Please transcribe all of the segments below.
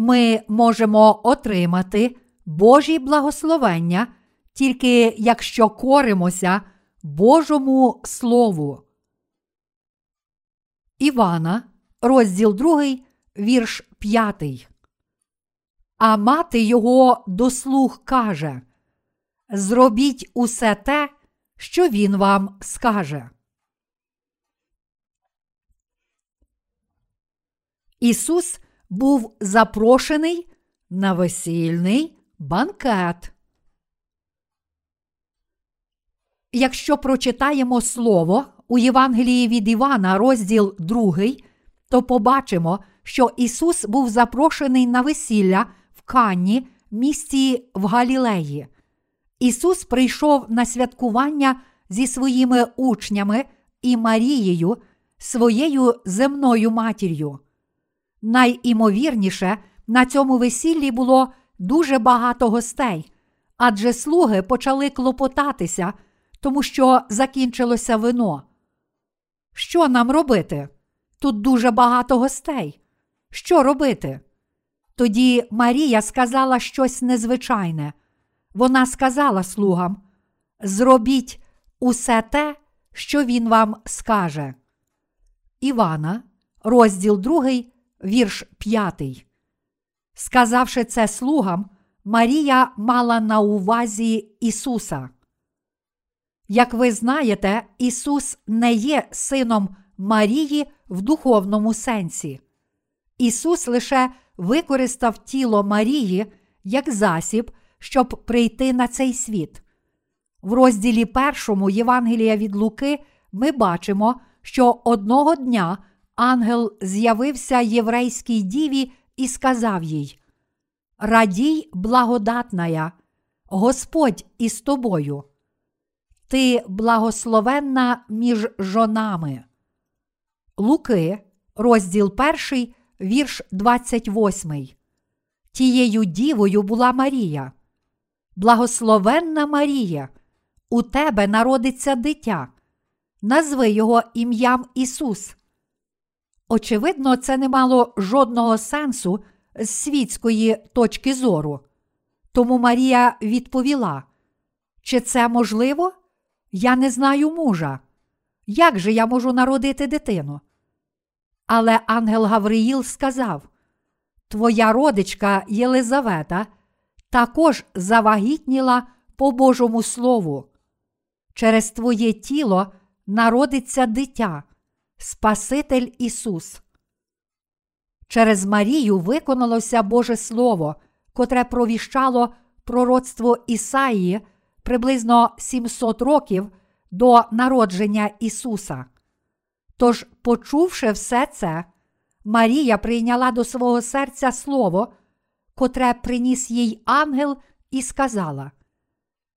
Ми можемо отримати Божі благословення тільки якщо коримося Божому Слову. Івана, розділ 2, вірш 5. А мати його до слух каже Зробіть усе те, що він вам скаже. Ісус був запрошений на весільний банкет. Якщо прочитаємо слово у Євангелії від Івана, розділ 2, то побачимо, що Ісус був запрошений на весілля в Канні, місті в Галілеї. Ісус прийшов на святкування зі своїми учнями і Марією, своєю земною матір'ю. Найімовірніше, на цьому весіллі було дуже багато гостей, адже слуги почали клопотатися, тому що закінчилося вино. Що нам робити? Тут дуже багато гостей. Що робити? Тоді Марія сказала щось незвичайне. Вона сказала слугам: Зробіть усе те, що він вам скаже. Івана, розділ 2, вірш 5. Сказавши це слугам, Марія мала на увазі Ісуса. Як ви знаєте, Ісус не є сином Марії в духовному сенсі. Ісус лише використав тіло Марії як засіб, щоб прийти на цей світ. В розділі першому Євангелія від Луки ми бачимо, що одного дня ангел з'явився єврейській діві і сказав їй: Радій, благодатная, Господь із тобою. Ти благословенна між жонами. Луки, розділ 1, вірш 28. Тією дівою була Марія. Благословенна Марія, у тебе народиться дитя. Назви його ім'ям Ісус. Очевидно, це не мало жодного сенсу з світської точки зору. Тому Марія відповіла: Чи це можливо? Я не знаю мужа. Як же я можу народити дитину? Але ангел Гавриїл сказав: Твоя родичка Єлизавета також завагітніла по Божому Слову. Через твоє тіло народиться дитя, Спаситель Ісус. Через Марію виконалося Боже Слово, котре провіщало пророцтво Ісаїї приблизно 700 років до народження Ісуса. Тож, почувши все це, Марія прийняла до свого серця Слово, котре приніс їй ангел, і сказала: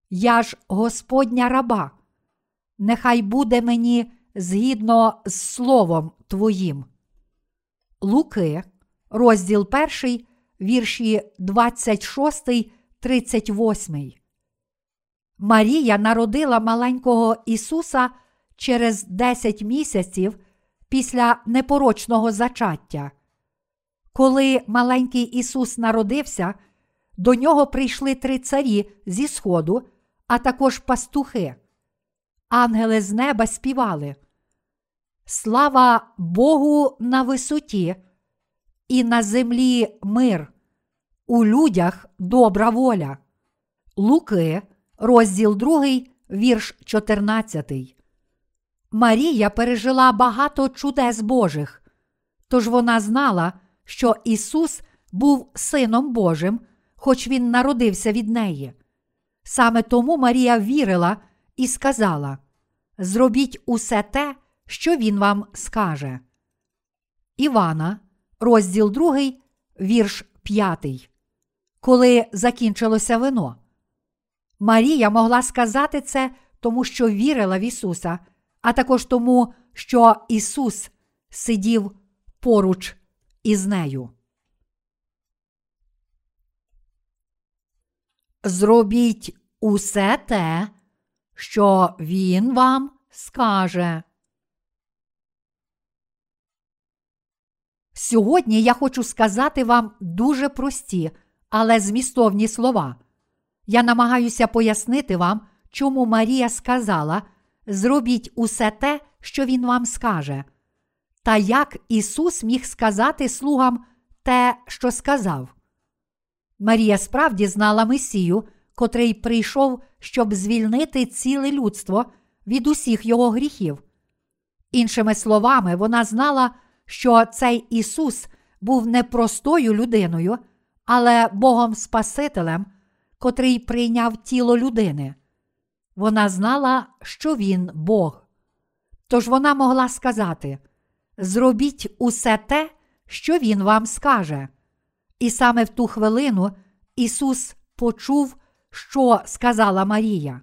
Я ж Господня раба, нехай буде мені згідно з Словом Твоїм. Луки, розділ 1, вірші 26, 38. Марія народила маленького Ісуса через 10 місяців після непорочного зачаття. Коли маленький Ісус народився, до нього прийшли три царі зі Сходу, а також пастухи. Ангели з неба співали. Слава Богу на висоті, і на землі мир, у людях добра воля. Луки, розділ 2, вірш 14. Марія пережила багато чудес Божих, тож вона знала, що Ісус був Сином Божим, хоч Він народився від неї. Саме тому Марія вірила і сказала: Зробіть усе те, що Він вам скаже. Івана, розділ 2, вірш 5. Коли закінчилося вино. Марія могла сказати це, тому що вірила в Ісуса, а також тому, що Ісус сидів поруч із нею. Зробіть усе те, що Він вам скаже. Сьогодні я хочу сказати вам дуже прості, але змістовні слова. Я намагаюся пояснити вам, чому Марія сказала: зробіть усе те, що Він вам скаже. Та як Ісус міг сказати слугам те, що сказав. Марія справді знала Месію, котрий прийшов, щоб звільнити ціле людство від усіх його гріхів. Іншими словами, вона знала, що цей Ісус був не простою людиною, але Богом Спасителем, котрий прийняв тіло людини. Вона знала, що Він Бог. Тож вона могла сказати: Зробіть усе те, що Він вам скаже. І саме в ту хвилину Ісус почув, що сказала Марія.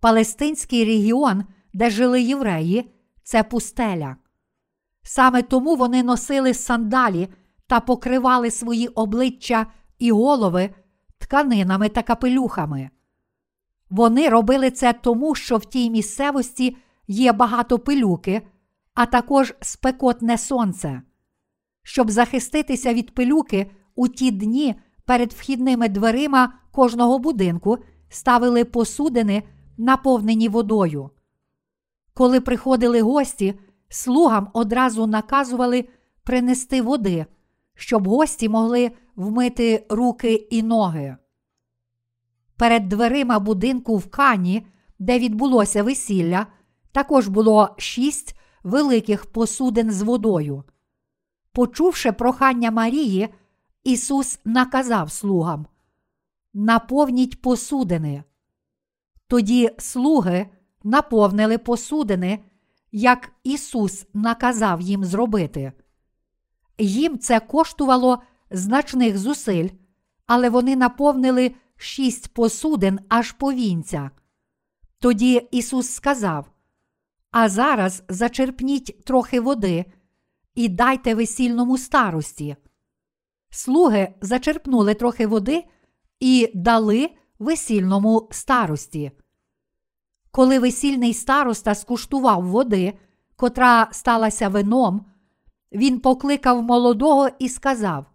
Палестинський регіон, де жили євреї, це пустеля. Саме тому вони носили сандалі та покривали свої обличчя і голови тканинами та капелюхами. Вони робили це тому, що в тій місцевості є багато пилюки, а також спекотне сонце. Щоб захиститися від пилюки у ті дні перед вхідними дверима кожного будинку ставили посудини, наповнені водою. Коли приходили гості, слугам одразу наказували принести води, щоб гості могли вмити руки і ноги. Перед дверима будинку в Кані, де відбулося весілля, також було шість великих посудин з водою. Почувши прохання Марії, Ісус наказав слугам: наповніть посудини. Тоді слуги наповнили посудини, як Ісус наказав їм зробити. Їм це коштувало значних зусиль, але вони наповнили шість посудин аж по вінця. Тоді Ісус сказав: А зараз зачерпніть трохи води і дайте весільному старості. Слуги зачерпнули трохи води і дали весільному старості. Коли весільний староста скуштував води, котра сталася вином, він покликав молодого і сказав: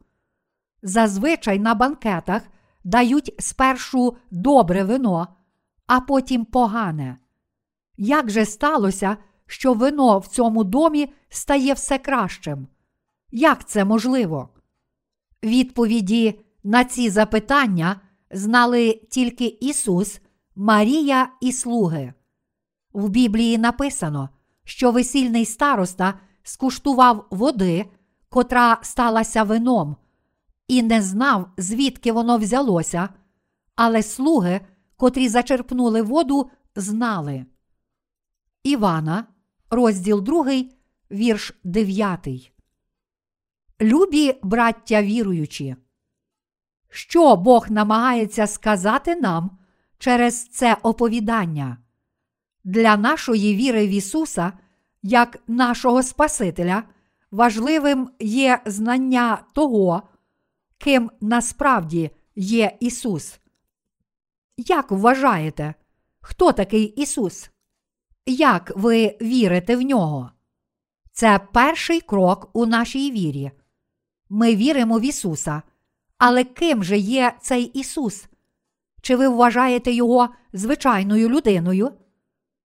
Зазвичай на банкетах дають спершу добре вино, а потім погане. Як же сталося, що вино в цьому домі стає все кращим? Як це можливо? Відповіді на ці запитання знали тільки Ісус, Марія і слуги. В Біблії написано, що весільний староста скуштував води, котра сталася вином, і не знав, звідки воно взялося, але слуги, котрі зачерпнули воду, знали. Івана, розділ 2, вірш 9. Любі браття віруючі. Що Бог намагається сказати нам через це оповідання? Для нашої віри в Ісуса, як нашого Спасителя, важливим є знання того, ким насправді є Ісус. Як вважаєте, хто такий Ісус? Як ви вірите в нього? Це перший крок у нашій вірі. Ми віримо в Ісуса. Але ким же є цей Ісус? Чи ви вважаєте Його звичайною людиною?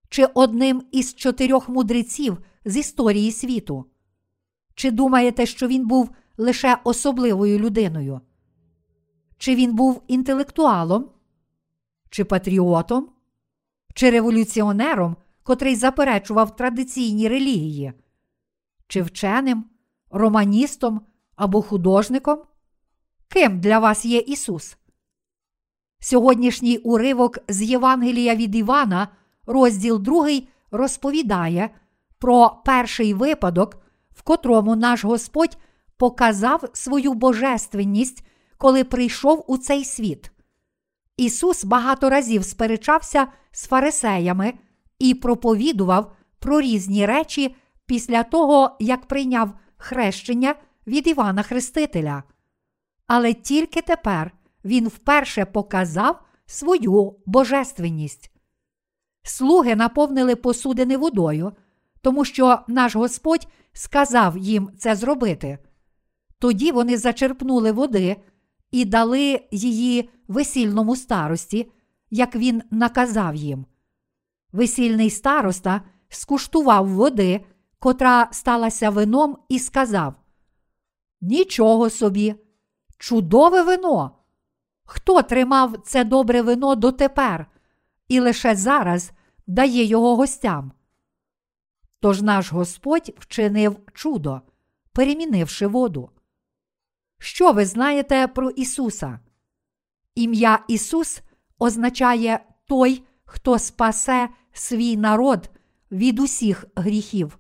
Чи одним із чотирьох мудреців з історії світу? Чи думаєте, що він був лише особливою людиною? Чи він був інтелектуалом? Чи патріотом? Чи революціонером, котрий заперечував традиційні релігії? Чи вченим, романістом або художником? Ким для вас є Ісус? Сьогоднішній уривок з Євангелія від Івана, розділ 2, розповідає про перший випадок, в котрому наш Господь показав свою божественність, коли прийшов у цей світ. Ісус багато разів сперечався з фарисеями і проповідував про різні речі після того, як прийняв хрещення від Івана Хрестителя. Але тільки тепер він вперше показав свою божественність. Слуги наповнили посудини водою, тому що наш Господь сказав їм це зробити. Тоді вони зачерпнули води і дали її весільному старості, як він наказав їм. Весільний староста скуштував води, котра сталася вином, і сказав: Нічого собі, чудове вино! Хто тримав це добре вино дотепер і лише зараз дає його гостям? Тож наш Господь вчинив чудо, перемінивши воду. Що ви знаєте про Ісуса? Ім'я Ісус означає той, хто спасе свій народ від усіх гріхів.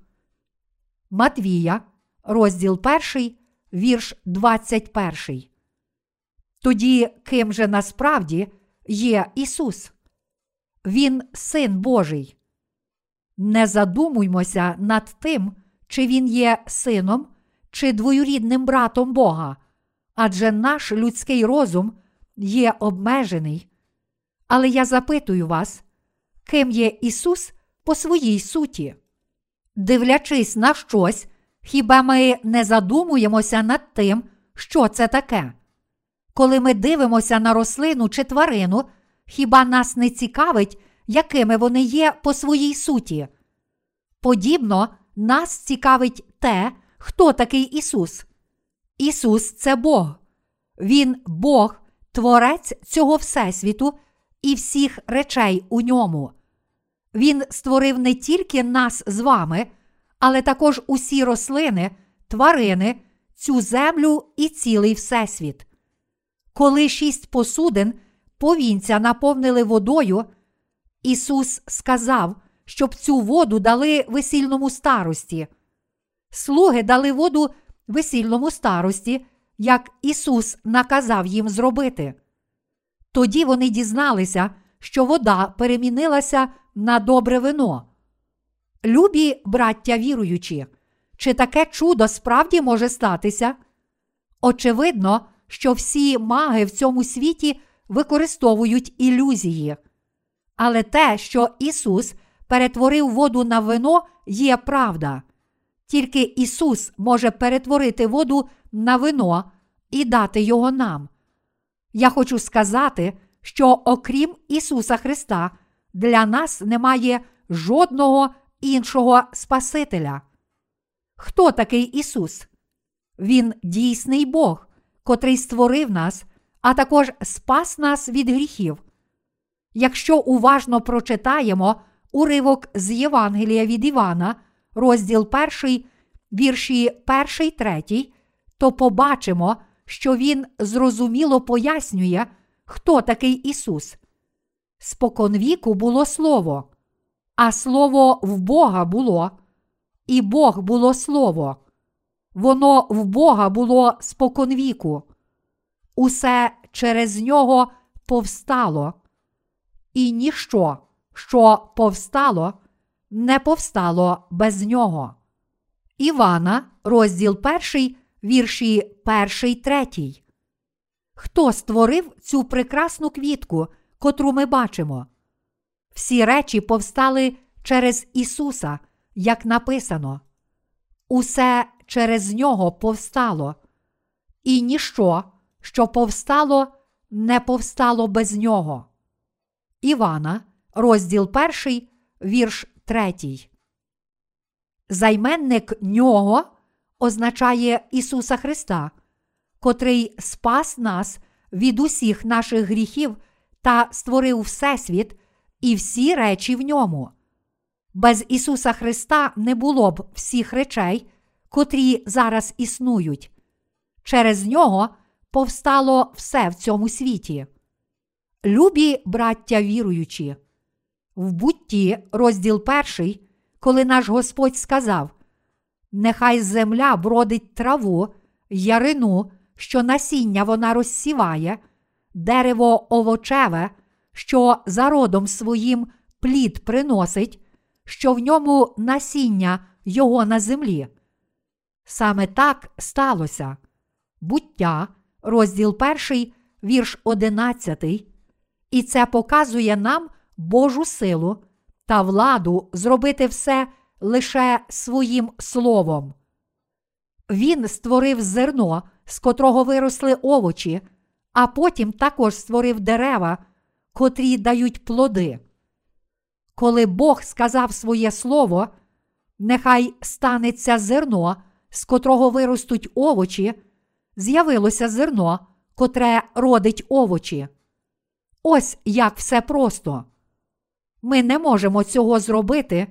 Матвія, розділ 1, вірш 21. Тоді ким же насправді є Ісус? Він Син Божий. Не задумуймося над тим, чи Він є сином, чи двоюрідним братом Бога, адже наш людський розум є обмежений. Але я запитую вас, ким є Ісус по своїй суті? Дивлячись на щось, хіба ми не задумуємося над тим, що це таке? Коли ми дивимося на рослину чи тварину, хіба нас не цікавить, якими вони є по своїй суті? Подібно нас цікавить те, хто такий Ісус. Ісус це Бог. Він Бог, Творець цього Всесвіту і всіх речей у ньому. Він створив не тільки нас з вами, але також усі рослини, тварини, цю землю і цілий Всесвіт. Коли шість посудин повінця наповнили водою, Ісус сказав, щоб цю воду дали весільному старості. Слуги дали воду весільному старості, як Ісус наказав їм зробити. Тоді вони дізналися, що вода перемінилася на добре вино. Любі браття віруючі, чи таке чудо справді може статися? Очевидно, що всі маги в цьому світі використовують ілюзії. Але те, що Ісус перетворив воду на вино, є правда. Тільки Ісус може перетворити воду на вино і дати його нам. Я хочу сказати, що окрім Ісуса Христа, для нас немає жодного іншого Спасителя. Хто такий Ісус? Він дійсний Бог, котрий створив нас, а також спас нас від гріхів. Якщо уважно прочитаємо уривок з Євангелія від Івана, розділ 1, вірші 1, 3, то побачимо, що Він зрозуміло пояснює, хто такий Ісус. Споконвіку було Слово, а Слово в Бога було, і Бог було Слово. Воно в Бога було споконвіку. Усе через нього повстало, і ніщо, що повстало, не повстало без нього. Івана, розділ 1, вірші 1, 3. Хто створив цю прекрасну квітку, котру ми бачимо? Всі речі повстали через Ісуса, як написано. Усе через нього повстало, і ніщо, що повстало, не повстало без нього. Івана, розділ 1, вірш 3. Займенник нього означає Ісуса Христа, котрий спас нас від усіх наших гріхів та створив Всесвіт і всі речі в ньому. Без Ісуса Христа не було б всіх речей, котрі зараз існують. Через нього повстало все в цьому світі. Любі браття віруючі, в бутті, розділ перший, коли наш Господь сказав: Нехай земля бродить траву, ярину, що насіння вона розсіває, дерево овочеве, що за родом своїм плід приносить, що в ньому насіння його на землі. Саме так сталося. Буття, розділ перший, вірш одинадцятий, і це показує нам Божу силу та владу зробити все лише своїм словом. Він створив зерно, з котрого виросли овочі, а потім також створив дерева, котрі дають плоди. Коли Бог сказав своє слово, нехай станеться зерно, з котрого виростуть овочі, з'явилося зерно, котре родить овочі. Ось як все просто. Ми не можемо цього зробити,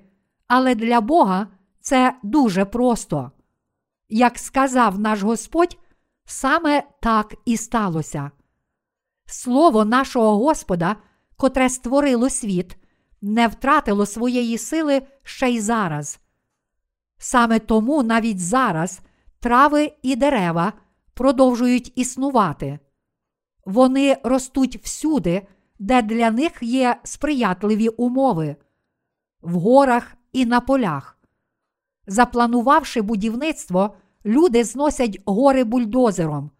але для Бога це дуже просто. Як сказав наш Господь, саме так і сталося. Слово нашого Господа, котре створило світ, не втратило своєї сили ще й зараз. Саме тому навіть зараз трави і дерева продовжують існувати. Вони ростуть всюди, де для них є сприятливі умови, в горах і на полях. Запланувавши будівництво, люди зносять гори бульдозером.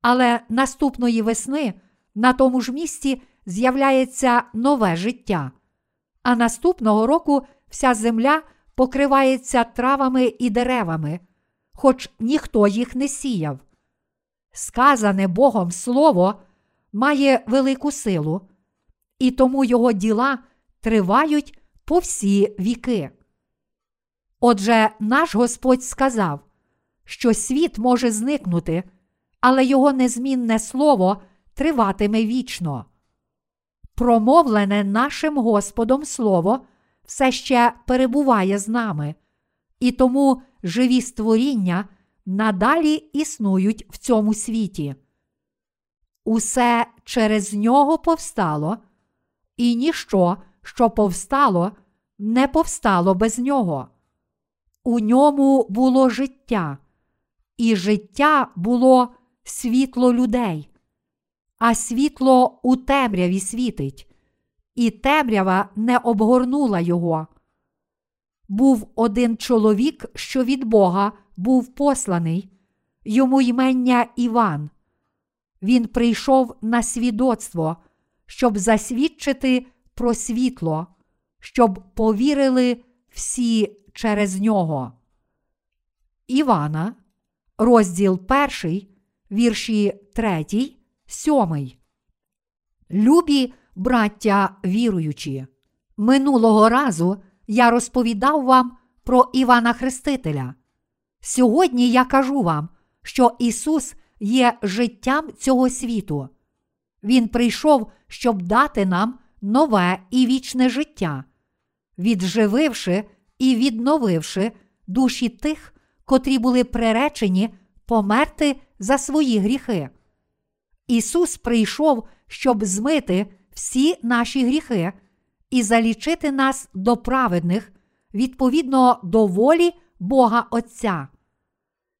Але наступної весни на тому ж місці з'являється нове життя. А наступного року вся земля покривається травами і деревами, хоч ніхто їх не сіяв. Сказане Богом Слово має велику силу, і тому його діла тривають по всі віки. Отже, наш Господь сказав, що світ може зникнути, але його незмінне слово триватиме вічно. Промовлене нашим Господом Слово все ще перебуває з нами, і тому живі створіння надалі існують в цьому світі. Усе через нього повстало, і ніщо, що повстало, не повстало без нього. У ньому було життя, і життя було світло людей, а світло у темряві світить, і темрява не обгорнула його. Був один чоловік, що від Бога був посланий, йому ймення Іван. Він прийшов на свідоцтво, щоб засвідчити про світло, щоб повірили всі через нього. Івана, розділ 1, вірші 3, 7. Любі браття віруючі. Минулого разу я розповідав вам про Івана Хрестителя. Сьогодні я кажу вам, що Ісус є життям цього світу. Він прийшов, щоб дати нам нове і вічне життя, віджививши і відновивши душі тих, котрі були приречені померти за свої гріхи. Ісус прийшов, щоб змити всі наші гріхи і залічити нас до праведних відповідно до волі Бога Отця.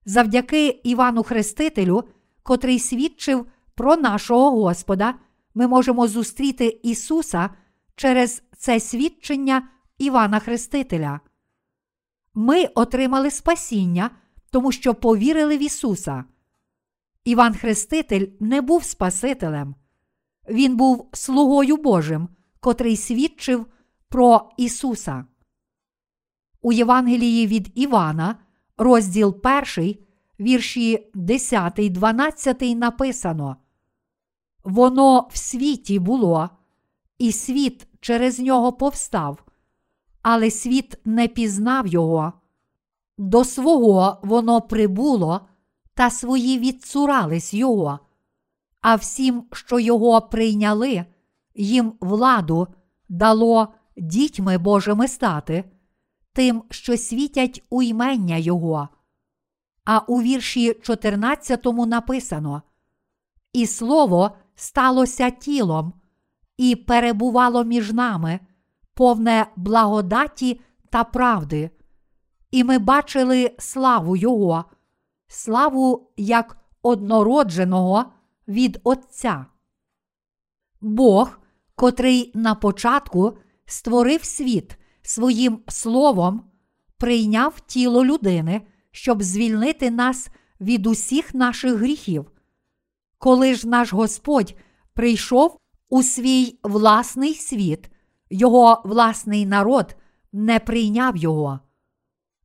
Завдяки Івану Хрестителю, котрий свідчив про нашого Господа, ми можемо зустріти Ісуса через це свідчення Івана Хрестителя. Ми отримали спасіння, тому що повірили в Ісуса. Іван Хреститель не був Спасителем, він був слугою Божим, котрий свідчив про Ісуса. У Євангелії від Івана, розділ 1, вірші 10, 12 написано: Воно в світі було, і світ через нього повстав, але світ не пізнав його. До свого воно прибуло, та свої відцурались його, а всім, що його прийняли, їм владу дало дітьми Божими стати, тим, що світять у ймення Його. А у вірші 14 написано: І слово сталося тілом, і перебувало між нами, повне благодаті та правди, і ми бачили славу Його, славу як однородженого від Отця. Бог, котрий на початку створив світ своїм словом, прийняв тіло людини, щоб звільнити нас від усіх наших гріхів. Коли ж наш Господь прийшов у свій власний світ, його власний народ не прийняв його.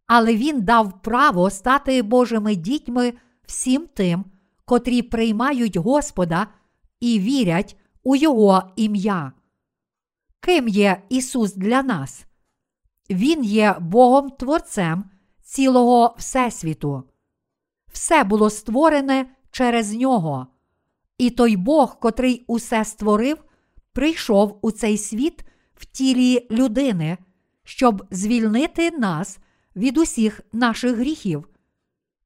але Він дав право стати Божими дітьми всім тим, котрі приймають Господа і вірять у Його ім'я. Ким є Ісус для нас? Він є Богом Творцем цілого Всесвіту. Все було створене через нього. І той Бог, котрий усе створив, прийшов у цей світ в тілі людини, щоб звільнити нас від усіх наших гріхів.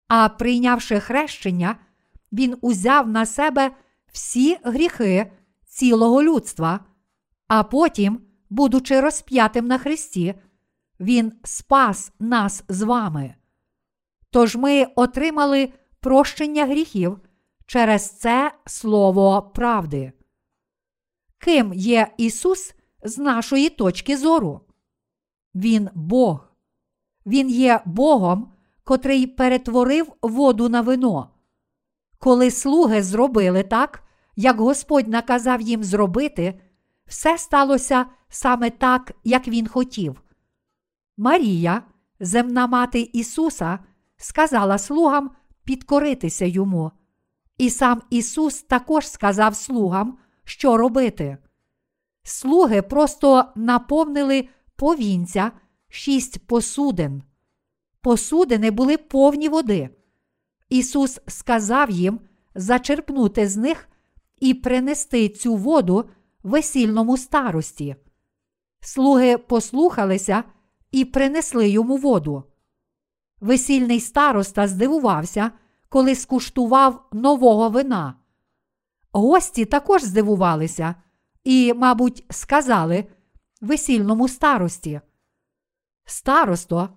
А прийнявши хрещення, Він узяв на себе всі гріхи цілого людства, а потім, будучи розп'ятим на Христі, Він спас нас з вами. Тож ми отримали прощення гріхів через це слово правди. Ким є Ісус з нашої точки зору? Він Бог. Він є Богом, котрий перетворив воду на вино. Коли слуги зробили так, як Господь наказав їм зробити, все сталося саме так, як він хотів. Марія, земна мати Ісуса, сказала слугам підкоритися йому. І сам Ісус також сказав слугам, що робити. Слуги просто наповнили повінця шість посудин. Посудини були повні води. Ісус сказав їм зачерпнути з них і принести цю воду весільному старості. Слуги послухалися і принесли йому воду. Весільний староста здивувався, коли скуштував нового вина. Гості також здивувалися і, мабуть, сказали весільному старості. Старосто,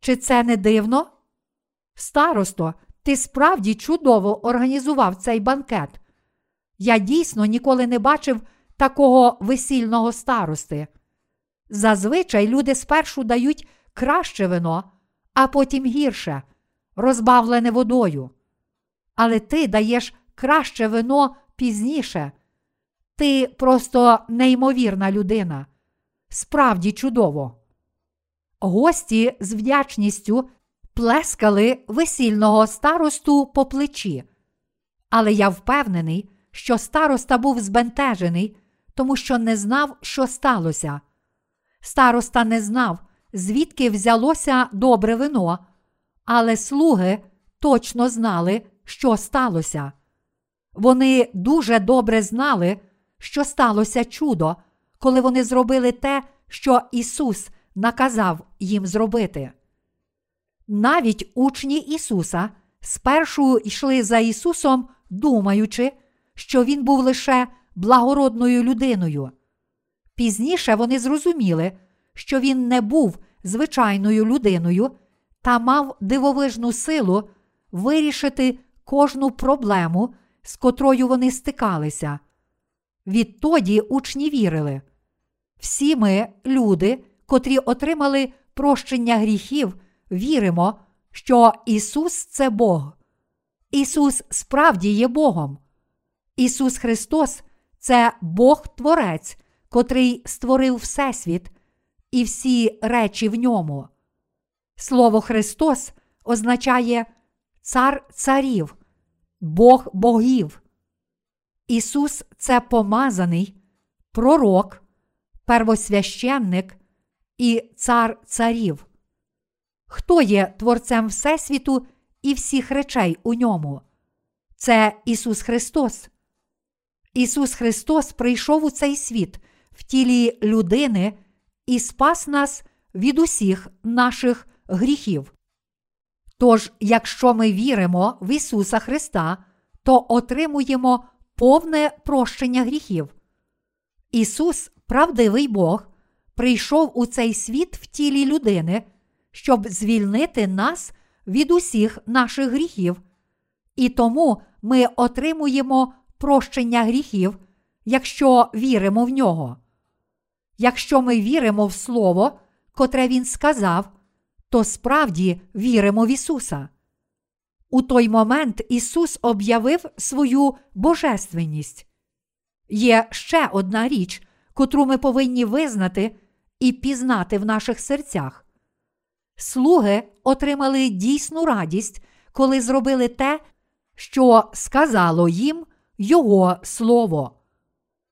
чи це не дивно? Старосто, ти справді чудово організував цей банкет. Я дійсно ніколи не бачив такого весільного старости. Зазвичай люди спершу дають краще вино, а потім гірше, розбавлене водою. Але ти даєш краще вино пізніше. Ти просто неймовірна людина. Справді чудово. Гості з вдячністю плескали весільного старосту по плечі. Але я впевнений, що староста був збентежений, тому що не знав, що сталося. Староста не знав, звідки взялося добре вино, але слуги точно знали, що сталося. Вони дуже добре знали, що сталося чудо, коли вони зробили те, що Ісус наказав їм зробити. Навіть учні Ісуса спершу йшли за Ісусом, думаючи, що Він був лише благородною людиною. Пізніше вони зрозуміли, що він не був звичайною людиною та мав дивовижну силу вирішити кожну проблему, з котрою вони стикалися. Відтоді учні вірили. Всі ми, люди, котрі отримали прощення гріхів, віримо, що Ісус це Бог. Ісус справді є Богом. Ісус Христос це Бог Творець, котрий створив Всесвіт і всі речі в ньому. Слово Христос означає Цар царів, Бог богів. Ісус це помазаний, пророк, первосвященник і цар царів. Хто є Творцем Всесвіту і всіх речей у ньому? Це Ісус Христос. Ісус Христос прийшов у цей світ в тілі людини і спас нас від усіх наших гріхів. Тож, якщо ми віримо в Ісуса Христа, то отримуємо повне прощення гріхів. Ісус, правдивий Бог, прийшов у цей світ в тілі людини, щоб звільнити нас від усіх наших гріхів. І тому ми отримуємо прощення гріхів, якщо віримо в нього. Якщо ми віримо в Слово, котре Він сказав, то справді віримо в Ісуса. У той момент Ісус об'явив свою божественність. Є ще одна річ, котру ми повинні визнати і пізнати в наших серцях. Слуги отримали дійсну радість, коли зробили те, що сказало їм Його Слово.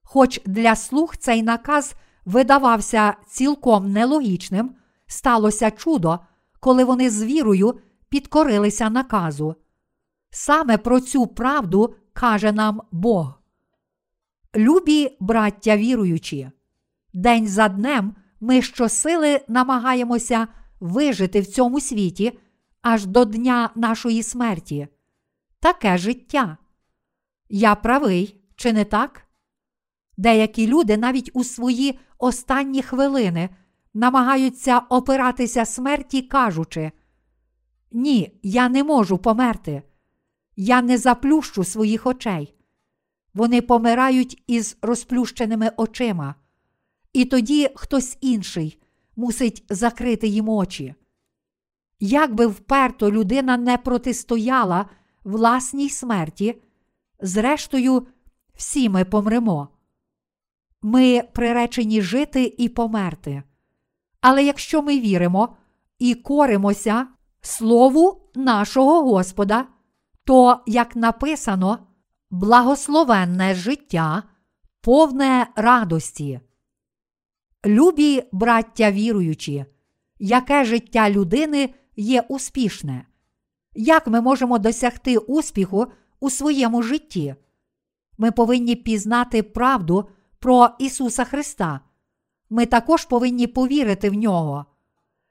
Хоч для слуг цей наказ видавався цілком нелогічним, сталося чудо, коли вони з вірою підкорилися наказу. Саме про цю правду каже нам Бог. Любі браття віруючі, день за днем ми щосили намагаємося вижити в цьому світі аж до дня нашої смерті. Таке життя. Я правий, чи не так? Деякі люди навіть у свої останні хвилини намагаються опиратися смерті, кажучи: Ні, я не можу померти. Я не заплющу своїх очей. Вони помирають із розплющеними очима, і тоді хтось інший мусить закрити їм очі. Як би вперто людина не протистояла власній смерті, зрештою, всі ми помремо. Ми приречені жити і померти. Але якщо ми віримо і коримося Слову нашого Господа, то, як написано, благословенне життя, повне радості. Любі браття віруючі, яке життя людини є успішне? Як ми можемо досягти успіху у своєму житті? Ми повинні пізнати правду про Ісуса Христа. Ми також повинні повірити в нього.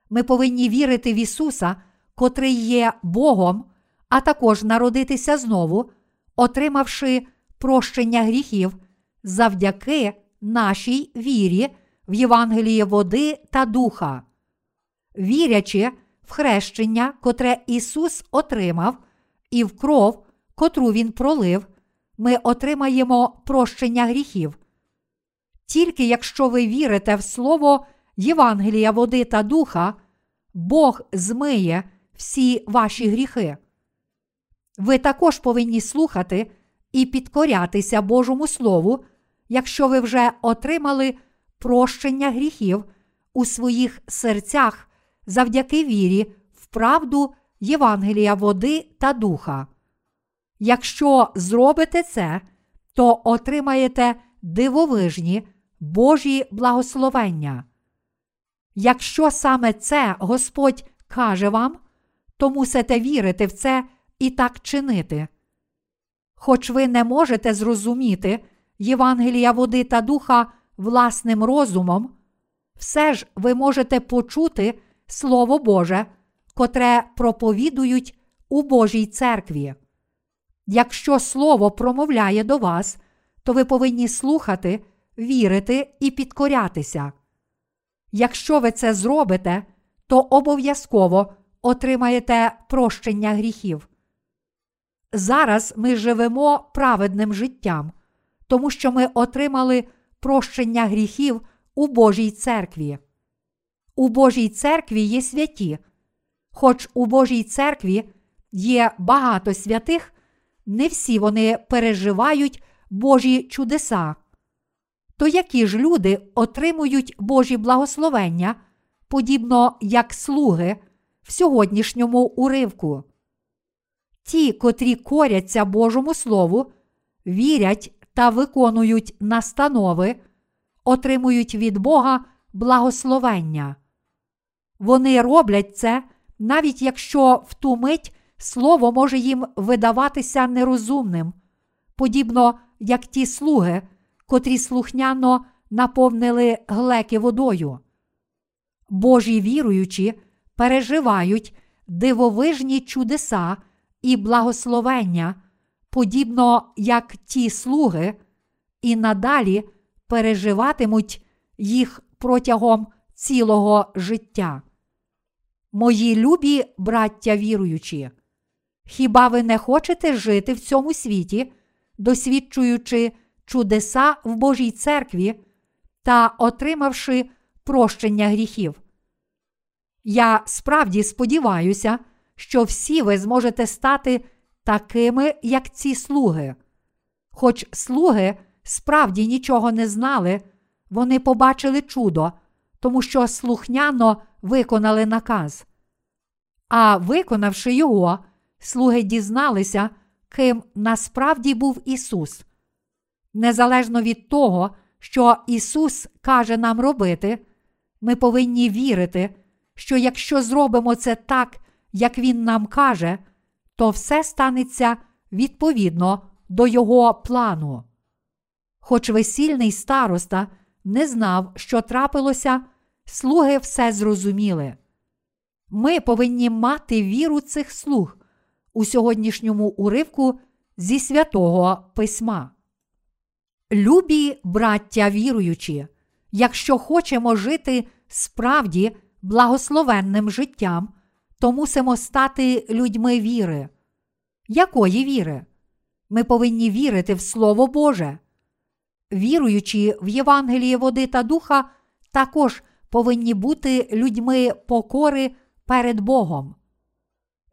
Ми повинні вірити в Ісуса, котрий є Богом, а також народитися знову, отримавши прощення гріхів завдяки нашій вірі в Євангеліє води та духа. Вірячи в хрещення, котре Ісус отримав, і в кров, котру Він пролив, ми отримаємо прощення гріхів. Тільки якщо ви вірите в Слово Євангелія води та духа, Бог змиє всі ваші гріхи. Ви також повинні слухати і підкорятися Божому Слову, якщо ви вже отримали прощення гріхів у своїх серцях завдяки вірі в правду Євангелія води та духа. Якщо зробите це, то отримаєте дивовижні Божі благословення. Якщо саме це Господь каже вам, то мусите вірити в це і так чинити. Хоч ви не можете зрозуміти Євангелія води та духа власним розумом, все ж ви можете почути Слово Боже, котре проповідують у Божій церкві. Якщо Слово промовляє до вас, то ви повинні слухати, вірити і підкорятися. Якщо ви це зробите, то обов'язково отримаєте прощення гріхів. Зараз ми живемо праведним життям, тому що ми отримали прощення гріхів у Божій церкві. У Божій церкві є святі. Хоч у Божій церкві є багато святих, не всі вони переживають Божі чудеса. То які ж люди отримують Божі благословення, подібно як слуги в сьогоднішньому уривку? Ті, котрі коряться Божому Слову, вірять та виконують настанови, отримують від Бога благословення. Вони роблять це, навіть якщо в ту мить слово може їм видаватися нерозумним, подібно як ті слуги, котрі слухняно наповнили глеки водою. Божі віруючі переживають дивовижні чудеса і благословення, подібно як ті слуги, і надалі переживатимуть їх протягом цілого життя. Мої любі браття віруючі, хіба ви не хочете жити в цьому світі, досвідчуючи чудеса в Божій церкві та отримавши прощення гріхів? Я справді сподіваюся, що всі ви зможете стати такими, як ці слуги. Хоч слуги справді нічого не знали, вони побачили чудо, тому що слухняно виконали наказ. А виконавши його, слуги дізналися, ким насправді був Ісус. Незалежно від того, що Ісус каже нам робити, ми повинні вірити, що якщо зробимо це так, як Він нам каже, то все станеться відповідно до Його плану. Хоч весільний староста не знав, що трапилося, слуги все зрозуміли. Ми повинні мати віру цих слуг у сьогоднішньому уривку зі святого письма. Любі браття віруючі, якщо хочемо жити справді благословенним життям, то мусимо стати людьми віри. Якої віри? Ми повинні вірити в Слово Боже. Віруючи в Євангеліє води та духа, також повинні бути людьми покори перед Богом.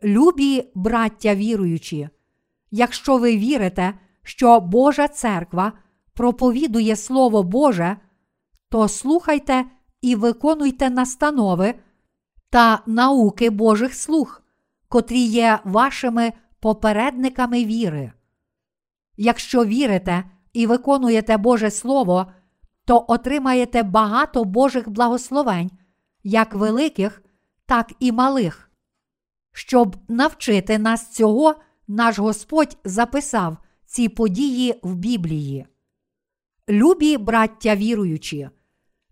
Любі браття віруючі, якщо ви вірите, що Божа церква проповідує Слово Боже, то слухайте і виконуйте настанови та науки Божих слуг, котрі є вашими попередниками віри. Якщо вірите і виконуєте Боже Слово, то отримаєте багато Божих благословень, як великих, так і малих. Щоб навчити нас цього, наш Господь записав ці події в Біблії. Любі браття віруючі,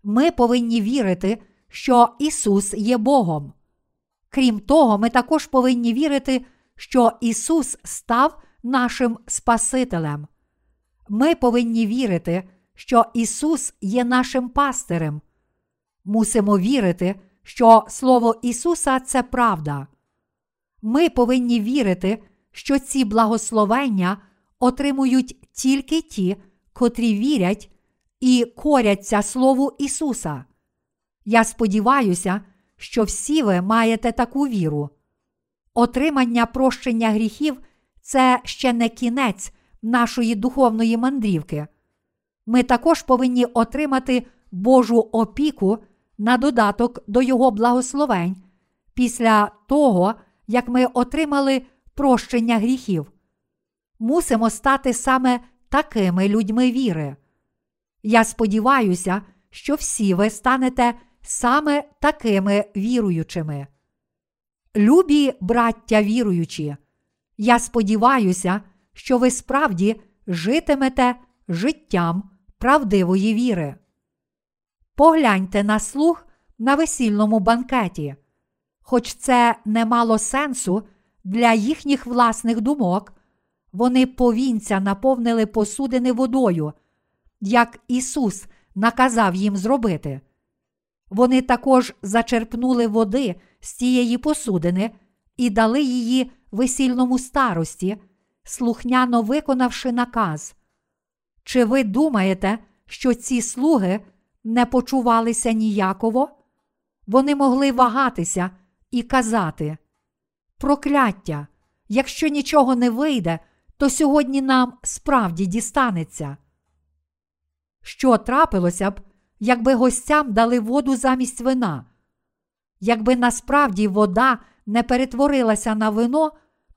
ми повинні вірити, що Ісус є Богом. Крім того, ми також повинні вірити, що Ісус став нашим Спасителем. Ми повинні вірити, що Ісус є нашим пастирем. Мусимо вірити, що Слово Ісуса це правда. Ми повинні вірити, що ці благословення отримують тільки ті, котрі вірять і коряться Слову Ісуса. Я сподіваюся, що всі ви маєте таку віру. Отримання прощення гріхів це ще не кінець нашої духовної мандрівки. Ми також повинні отримати Божу опіку на додаток до Його благословень після того, як ми отримали прощення гріхів. Мусимо стати саме такими людьми віри. Я сподіваюся, що всі ви станете саме такими віруючими. Любі браття віруючі, я сподіваюся, що ви справді житимете життям правдивої віри. Погляньте на слух на весільному банкеті, хоч це не мало сенсу для їхніх власних думок, вони повінця наповнили посудини водою, як Ісус наказав їм зробити. Вони також зачерпнули води з тієї посудини і дали її весільному старості, слухняно виконавши наказ. Чи ви думаєте, що ці слуги не почувалися ніяково? Вони могли вагатися і казати Прокляття! Якщо нічого не вийде, то сьогодні нам справді дістанеться. Що трапилося б, якби гостям дали воду замість вина? Якби насправді вода не перетворилася на вино,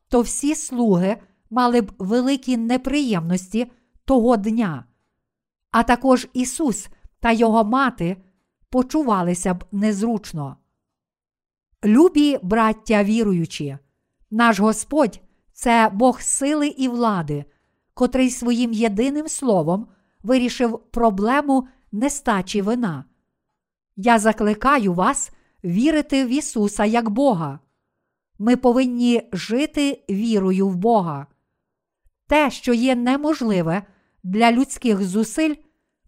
то всі слуги мали б великі неприємності того дня. А також Ісус та Його мати почувалися б незручно. Любі браття віруючі, наш Господь це Бог сили і влади, котрий своїм єдиним словом вирішив проблему нестачі вина. Я закликаю вас вірити в Ісуса як Бога. Ми повинні жити вірою в Бога. Те, що є неможливе для людських зусиль,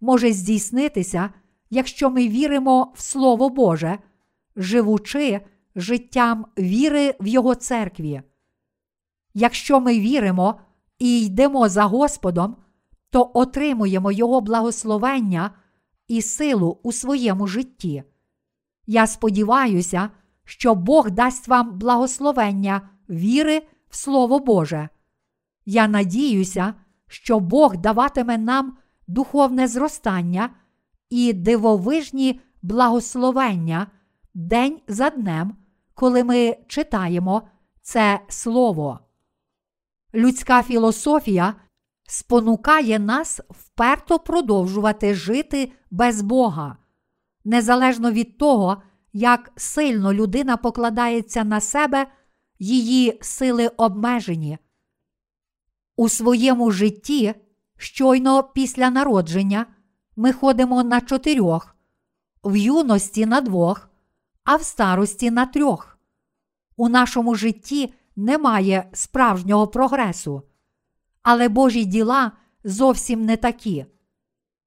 може здійснитися, якщо ми віримо в Слово Боже, живучи життям віри в Його церкві. Якщо ми віримо і йдемо за Господом, то отримуємо Його благословення і силу у своєму житті. Я сподіваюся, що Бог дасть вам благословення віри в Слово Боже. Я надіюся, що Бог даватиме нам духовне зростання і дивовижні благословення день за днем, коли ми читаємо це слово. Людська філософія спонукає нас вперто продовжувати жити без Бога, незалежно від того, як сильно людина покладається на себе, її сили обмежені. У своєму житті, щойно після народження, ми ходимо на чотирьох, в юності на двох, а в старості на трьох. У нашому житті немає справжнього прогресу. Але Божі діла зовсім не такі.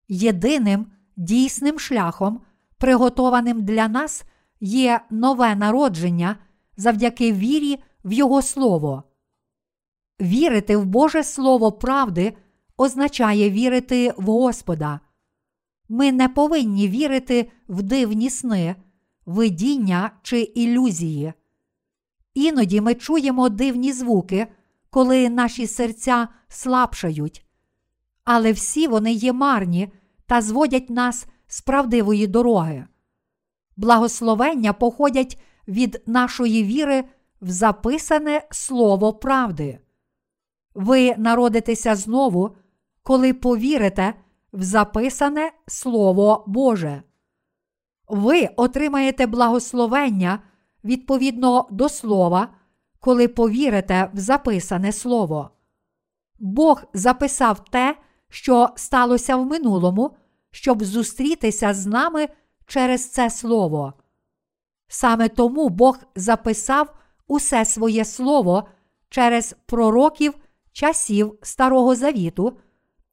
Єдиним дійсним шляхом, приготованим для нас, є нове народження завдяки вірі в Його Слово. Вірити в Боже Слово правди означає вірити в Господа. Ми не повинні вірити в дивні сни, видіння чи ілюзії. Іноді ми чуємо дивні звуки, коли наші серця слабшають. Але всі вони є марні та зводять нас з правдивої дороги. Благословення походять від нашої віри в записане слово правди. Ви народитеся знову, коли повірите в записане Слово Боже. Ви отримаєте благословення відповідно до слова, коли повірите в записане слово. Бог записав те, що сталося в минулому, щоб зустрітися з нами через це слово. Саме тому Бог записав усе своє слово через пророків часів Старого Завіту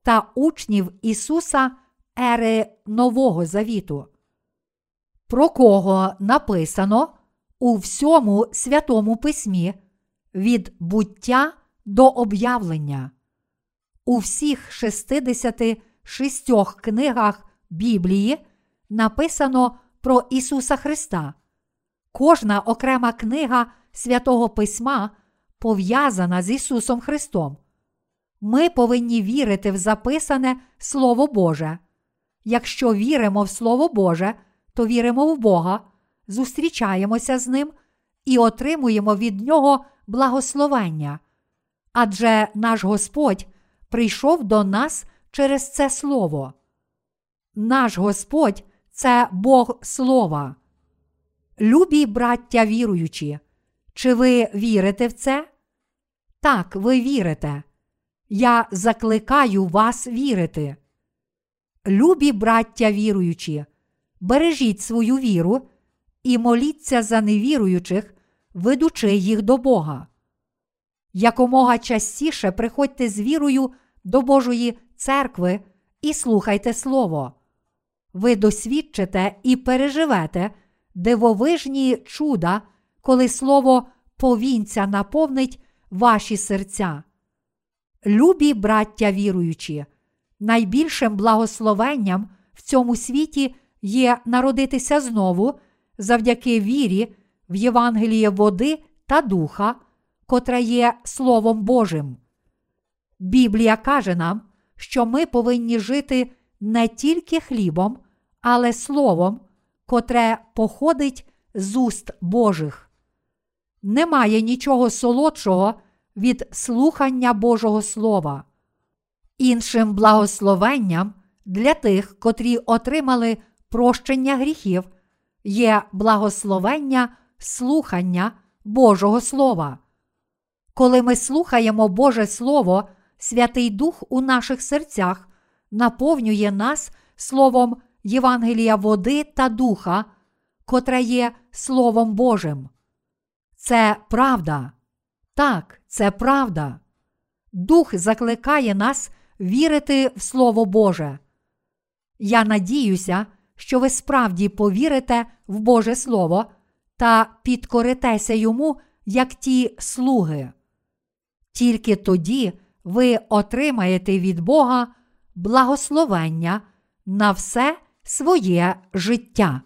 та учнів Ісуса ери Нового Завіту. Про кого написано у всьому святому письмі від буття до об'явлення. У всіх 66 книгах Біблії написано про Ісуса Христа. Кожна окрема книга святого Письма пов'язана з Ісусом Христом. Ми повинні вірити в записане Слово Боже. Якщо віримо в Слово Боже, то віримо в Бога, зустрічаємося з Ним і отримуємо від Нього благословення. Адже наш Господь прийшов до нас через це Слово. Наш Господь це Бог Слова. Любі браття віруючі, чи ви вірите в це? Так, ви вірите. Я закликаю вас вірити. Любі браття віруючі, бережіть свою віру і моліться за невіруючих, ведучи їх до Бога. Якомога частіше приходьте з вірою до Божої церкви і слухайте Слово. Ви досвідчите і переживете дивовижні чуда, коли Слово повінця наповнить ваші серця. Любі браття віруючі, найбільшим благословенням в цьому світі є народитися знову завдяки вірі в Євангеліє води та духа, котра є Словом Божим. Біблія каже нам, що ми повинні жити не тільки хлібом, але словом, котре походить з уст Божих. Немає нічого солодшого від слухання Божого Слова. Іншим благословенням для тих, котрі отримали прощення гріхів, є благословення слухання Божого Слова. Коли ми слухаємо Боже Слово, Святий Дух у наших серцях наповнює нас Словом Євангелія води та духа, котре є Словом Божим. Це правда. Так, це правда. Дух закликає нас вірити в Слово Боже. Я надіюся, що ви справді повірите в Боже Слово та підкоритеся йому, як ті слуги. Тільки тоді ви отримаєте від Бога благословення на все своє життя.